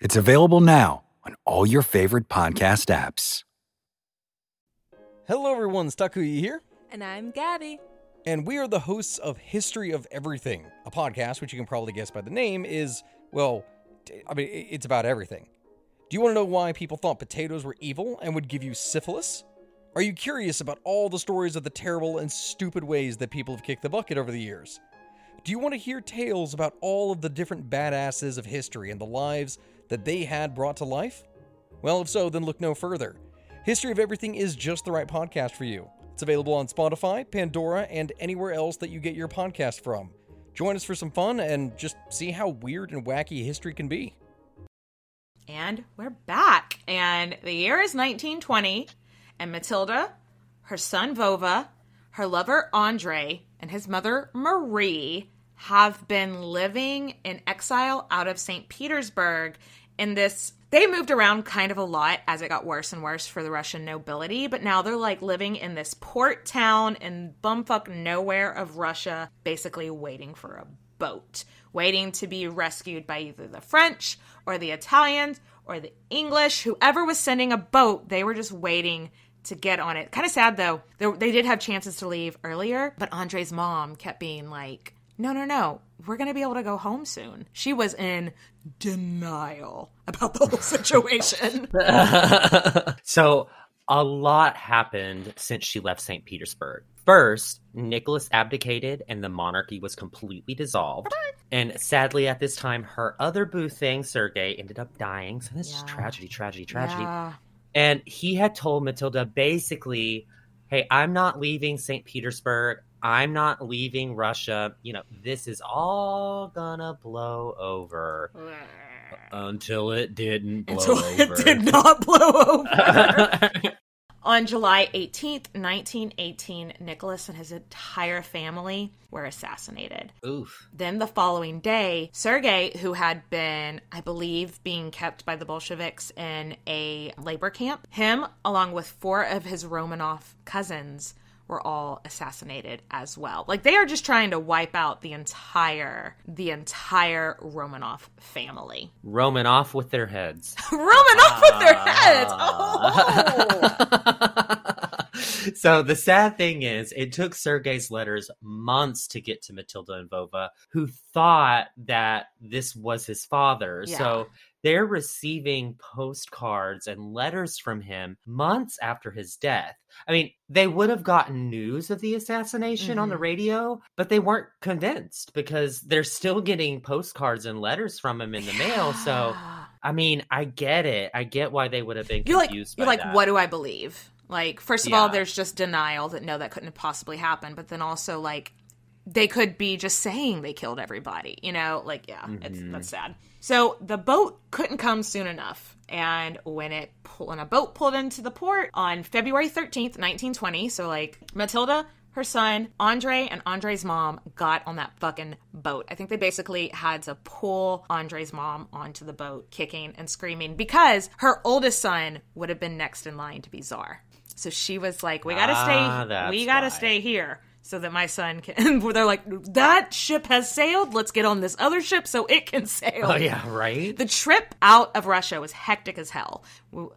It's available now on all your favorite podcast apps. Hello, everyone. It's Takuya here. And I'm Gabby. And we are the hosts of History of Everything, a podcast which you can probably guess by the name is, well, I mean, it's about everything. Do you want to know why people thought potatoes were evil and would give you syphilis? Are you curious about all the stories of the terrible and stupid ways that people have kicked the bucket over the years? Do you want to hear tales about all of the different badasses of history and the lives that they had brought to life? Well, if so, then look no further. History of Everything is just the right podcast for you. It's available on Spotify, Pandora, and anywhere else that you get your podcast from. Join us for some fun and just see how weird and wacky history can be. and we're back and the year is 1920 and matilda her son vova her lover andre and his mother marie have been living in exile out of st petersburg in this they moved around kind of a lot as it got worse and worse for the russian nobility but now they're like living in this port town in bumfuck nowhere of russia basically waiting for a boat, waiting to be rescued by either the French or the Italians or the English. Whoever was sending a boat, they were just waiting to get on it. Kind of sad though. They, they did have chances to leave earlier, but Andre's mom kept being like, no, no, no, we're going to be able to go home soon. She was in denial about the whole situation. so a lot happened since she left St. Petersburg. First, Nicholas abdicated and the monarchy was completely dissolved. And sadly, at this time, her other boo thing, Sergei, ended up dying. So this is tragedy, tragedy, tragedy. Yeah. And he had told Matilda basically, hey, I'm not leaving St. Petersburg. I'm not leaving Russia. You know, this is all gonna blow over. Until it didn't blow Until over. it did not blow over. On July 18th, 1918, Nicholas and his entire family were assassinated. Oof. Then the following day, Sergei, who had been, I believe, being kept by the Bolsheviks in a labor camp, him, along with four of his Romanov cousins, were all assassinated as well. Like they are just trying to wipe out the entire the entire Romanov family. Roman off with their heads. Romanov with their ah. heads. Oh. so the sad thing is, it took Sergei's letters months to get to Matilda and Vova, who thought that this was his father. Yeah. So they're receiving postcards and letters from him months after his death. I mean, they would have gotten news of the assassination on the Mhm. radio, but they weren't convinced because they're still getting postcards and letters from him in the mail. So, I mean, I get it. I get why they would have been You're like confused. you're like, that. what do I believe? Like, first of all, there's just denial that no, that couldn't have possibly happened. But then also, like, they could be just saying they killed everybody. You know, like, yeah, it's Mhm. that's sad. So the boat couldn't come soon enough, and when it when a boat pulled into the port on February 13th, 1920, so like Matilda. Her son, Andre, and Andre's mom got on that fucking boat. I think they basically had to pull Andre's mom onto the boat, kicking and screaming, because her oldest son would have been next in line to be czar. So she was like, "We gotta Ah, stay. We gotta why. stay here." So that my son can. They're like, that ship has sailed. Let's get on this other ship so it can sail. Oh, yeah, right? The trip out of Russia was hectic as hell.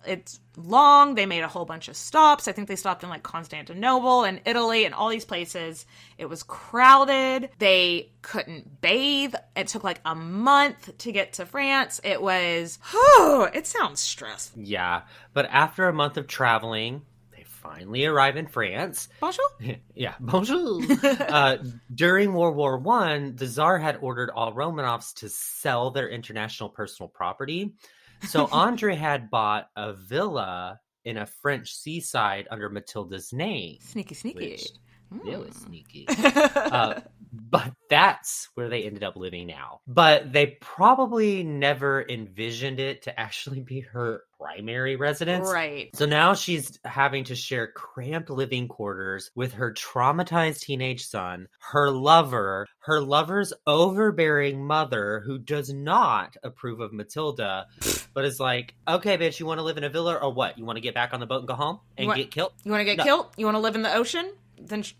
It's long. They made a whole bunch of stops. I think they stopped in like Constantinople and Italy and all these places. It was crowded. They couldn't bathe. It took like a month to get to France. It was, oh, it sounds stressful. Yeah, but after a month of traveling, finally arrive in France. Bonjour. yeah, bonjour. uh, during World War One, the Tsar had ordered all Romanovs to sell their international personal property. So Andre had bought a villa in a French seaside under Matilda's name. Sneaky, sneaky. which- Really sneaky. uh, but that's where they ended up living now. But they probably never envisioned it to actually be her primary residence. Right. So now she's having to share cramped living quarters with her traumatized teenage son, her lover, her lover's overbearing mother, who does not approve of Matilda, but is like, okay, bitch, you want to live in a villa or what? You want to get back on the boat and go home and want- get killed? You want to get No. killed? You want to live in the ocean? Then sh-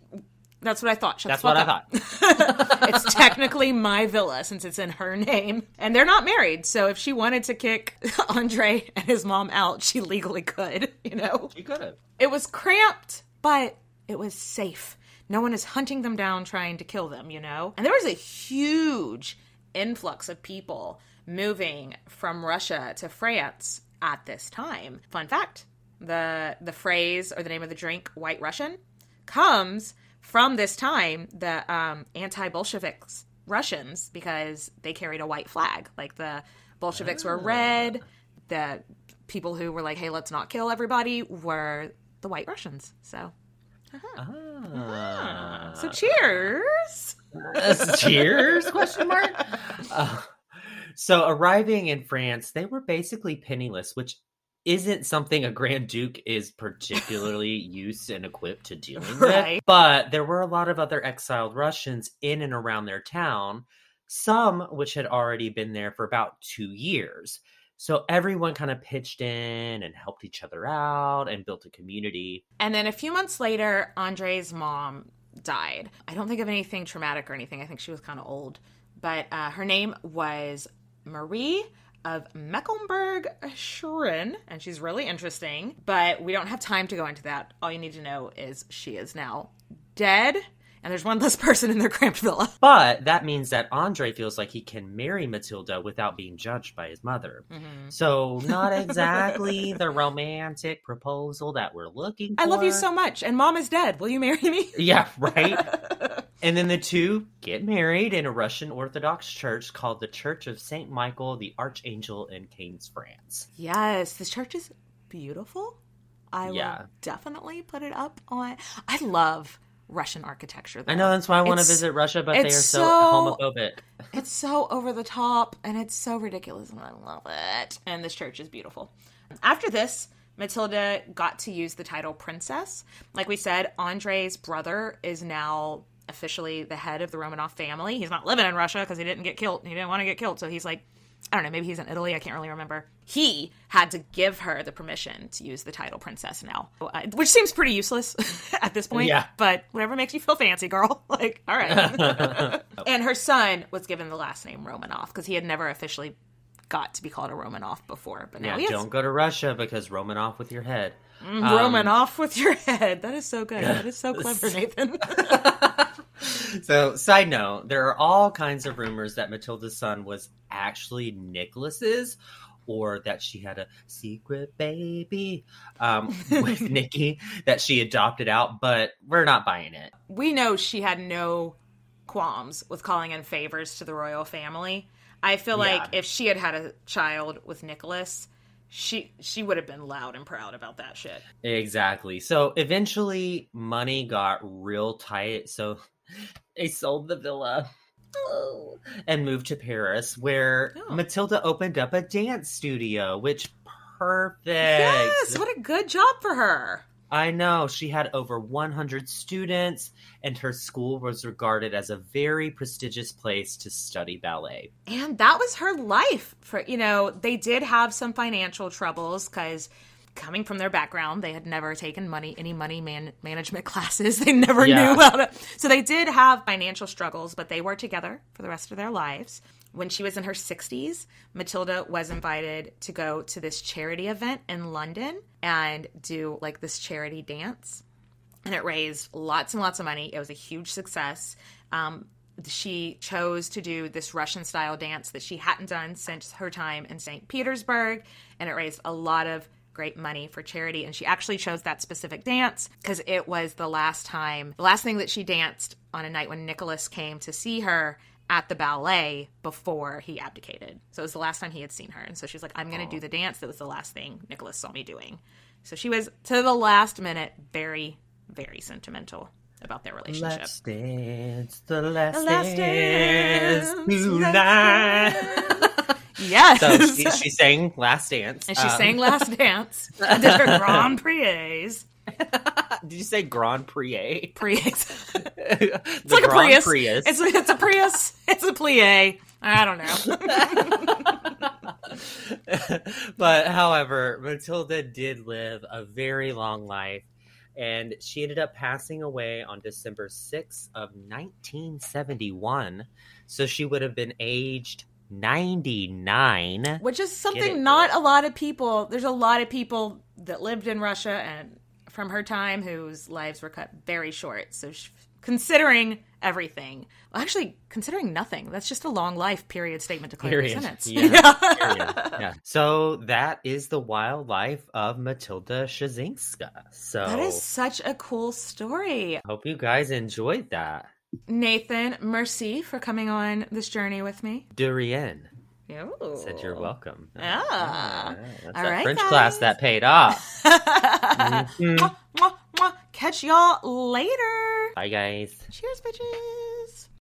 that's what I thought. Shut That's the fuck what I thought. it's technically my villa since it's in her name, and they're not married. So if she wanted to kick Andre and his mom out, she legally could. You know, She could have. it was cramped, but it was safe. No one is hunting them down trying to kill them. You know, and there was a huge influx of people moving from Russia to France at this time. Fun fact: the the phrase or the name of the drink "White Russian" comes from this time. The um, anti-Bolsheviks Russians because they carried a white flag. Like the Bolsheviks were red. The people who were like, "Hey, let's not kill everybody," were the White Russians. So, Ah. so cheers. cheers question mark Uh, so arriving in france they were basically penniless which isn't something a grand duke is particularly used and equipped to dealing Right. with but there were a lot of other exiled russians in and around their town some which had already been there for about two years so everyone kind of pitched in and helped each other out and built a community And then a few months later, Andre's mom died. I don't think of anything traumatic or anything. I think she was kind of old. But uh, her name was Marie of Mecklenburg Schwerin, and she's really interesting, but we don't have time to go into that. All you need to know is she is now dead, and there's one less person in their cramped villa. But that means that Andre feels like he can marry Matilda without being judged by his mother. Mm-hmm. So, not exactly the romantic proposal that we're looking for. I love you so much, and mom is dead. Will you marry me? Yeah, right? and then the two get married in a Russian Orthodox church called the Church of St. Michael the Archangel in Cannes, France. Yes, this church is beautiful. I Yeah. will definitely put it up on. I love Russian architecture. I know that's why I want to visit Russia, but they are so, so- homophobic. It's so over the top and it's so ridiculous, and I love it. And this church is beautiful. After this, Matilda got to use the title princess. Like we said, Andre's brother is now officially the head of the Romanov family. He's not living in Russia because he didn't get killed. He didn't want to get killed, so he's like, I don't know, maybe he's in Italy. I can't really remember. He had to give her the permission to use the title princess now, uh, which seems pretty useless at this point. Yeah. But whatever makes you feel fancy, girl. like, all right. and her son was given the last name Romanov because he had never officially got to be called a Romanov before. But now Yeah, he is. don't go to Russia because Romanov with your head. Mm, Um, Romanov with your head. That is so good. That is so clever, Nathan. So, side note, there are all kinds of rumors that Matilda's son was actually Nicholas's, or that she had a secret baby um, with Nikki that she adopted out, but we're not buying it. we know she had no qualms with calling in favors to the royal family. I feel like if she had had a child with Nicholas, she she would have been loud and proud about that shit. Exactly. So, eventually, money got real tight. So, they sold the villa. Oh. And moved to Paris, where Oh. Matilda opened up a dance studio, which perfect. Yes, what a good job for her. I know. She had over 100 students, and her school was regarded as a very prestigious place to study ballet. And that was her life for you know, they did have some financial troubles cuz coming from their background, they had never taken money any money man- management classes. They never Yeah. knew how to. So they did have financial struggles, but they were together for the rest of their lives. When she was in her 60s, Matilda was invited to go to this charity event in London and do like this charity dance and it raised lots and lots of money. It was a huge success. Um, she chose to do this Russian style dance that she hadn't done since her time in St. Petersburg, and it raised a lot of great money for charity. And she actually chose that specific dance because it was the last time, the last thing that she danced on a night when Nicholas came to see her at the ballet before he abdicated. So it was the last time he had seen her. And so she's like, I'm going to do the dance. That was the last thing Nicholas saw me doing. So she was, to the last minute, very, very sentimental about their relationship. Let's dance the last, The last dance dance, tonight. Yes. So she, she sang Last Dance. and she Um, sang Last Dance. and did her Grand Prix. Did you say Grand Prix? Prix. the It's like a Prius. Prius. It's, it's a Prius. It's a plie. I don't know. but however, Matilda did live a very long life, and she ended up passing away on December 6th of 1971. So she would have been aged 99. Which is something it, not a lot of people, there's a lot of people that lived in Russia and from her time whose lives were cut very short. So she, considering everything, well, actually considering nothing, that's just a long life period statement to clear Period. sentence. Yeah. Period. Yeah. So that is the wild life of Matilda Kschessinska. So That is such a cool story. hope you guys enjoyed that. Nathan, merci for coming on this journey with me. De rien. Ooh. Said you're welcome. Ah. That's All that right, French guys. class that paid off. Mhm. Mwah, mwah, mwah. Catch y'all later. Bye, guys. Cheers, bitches.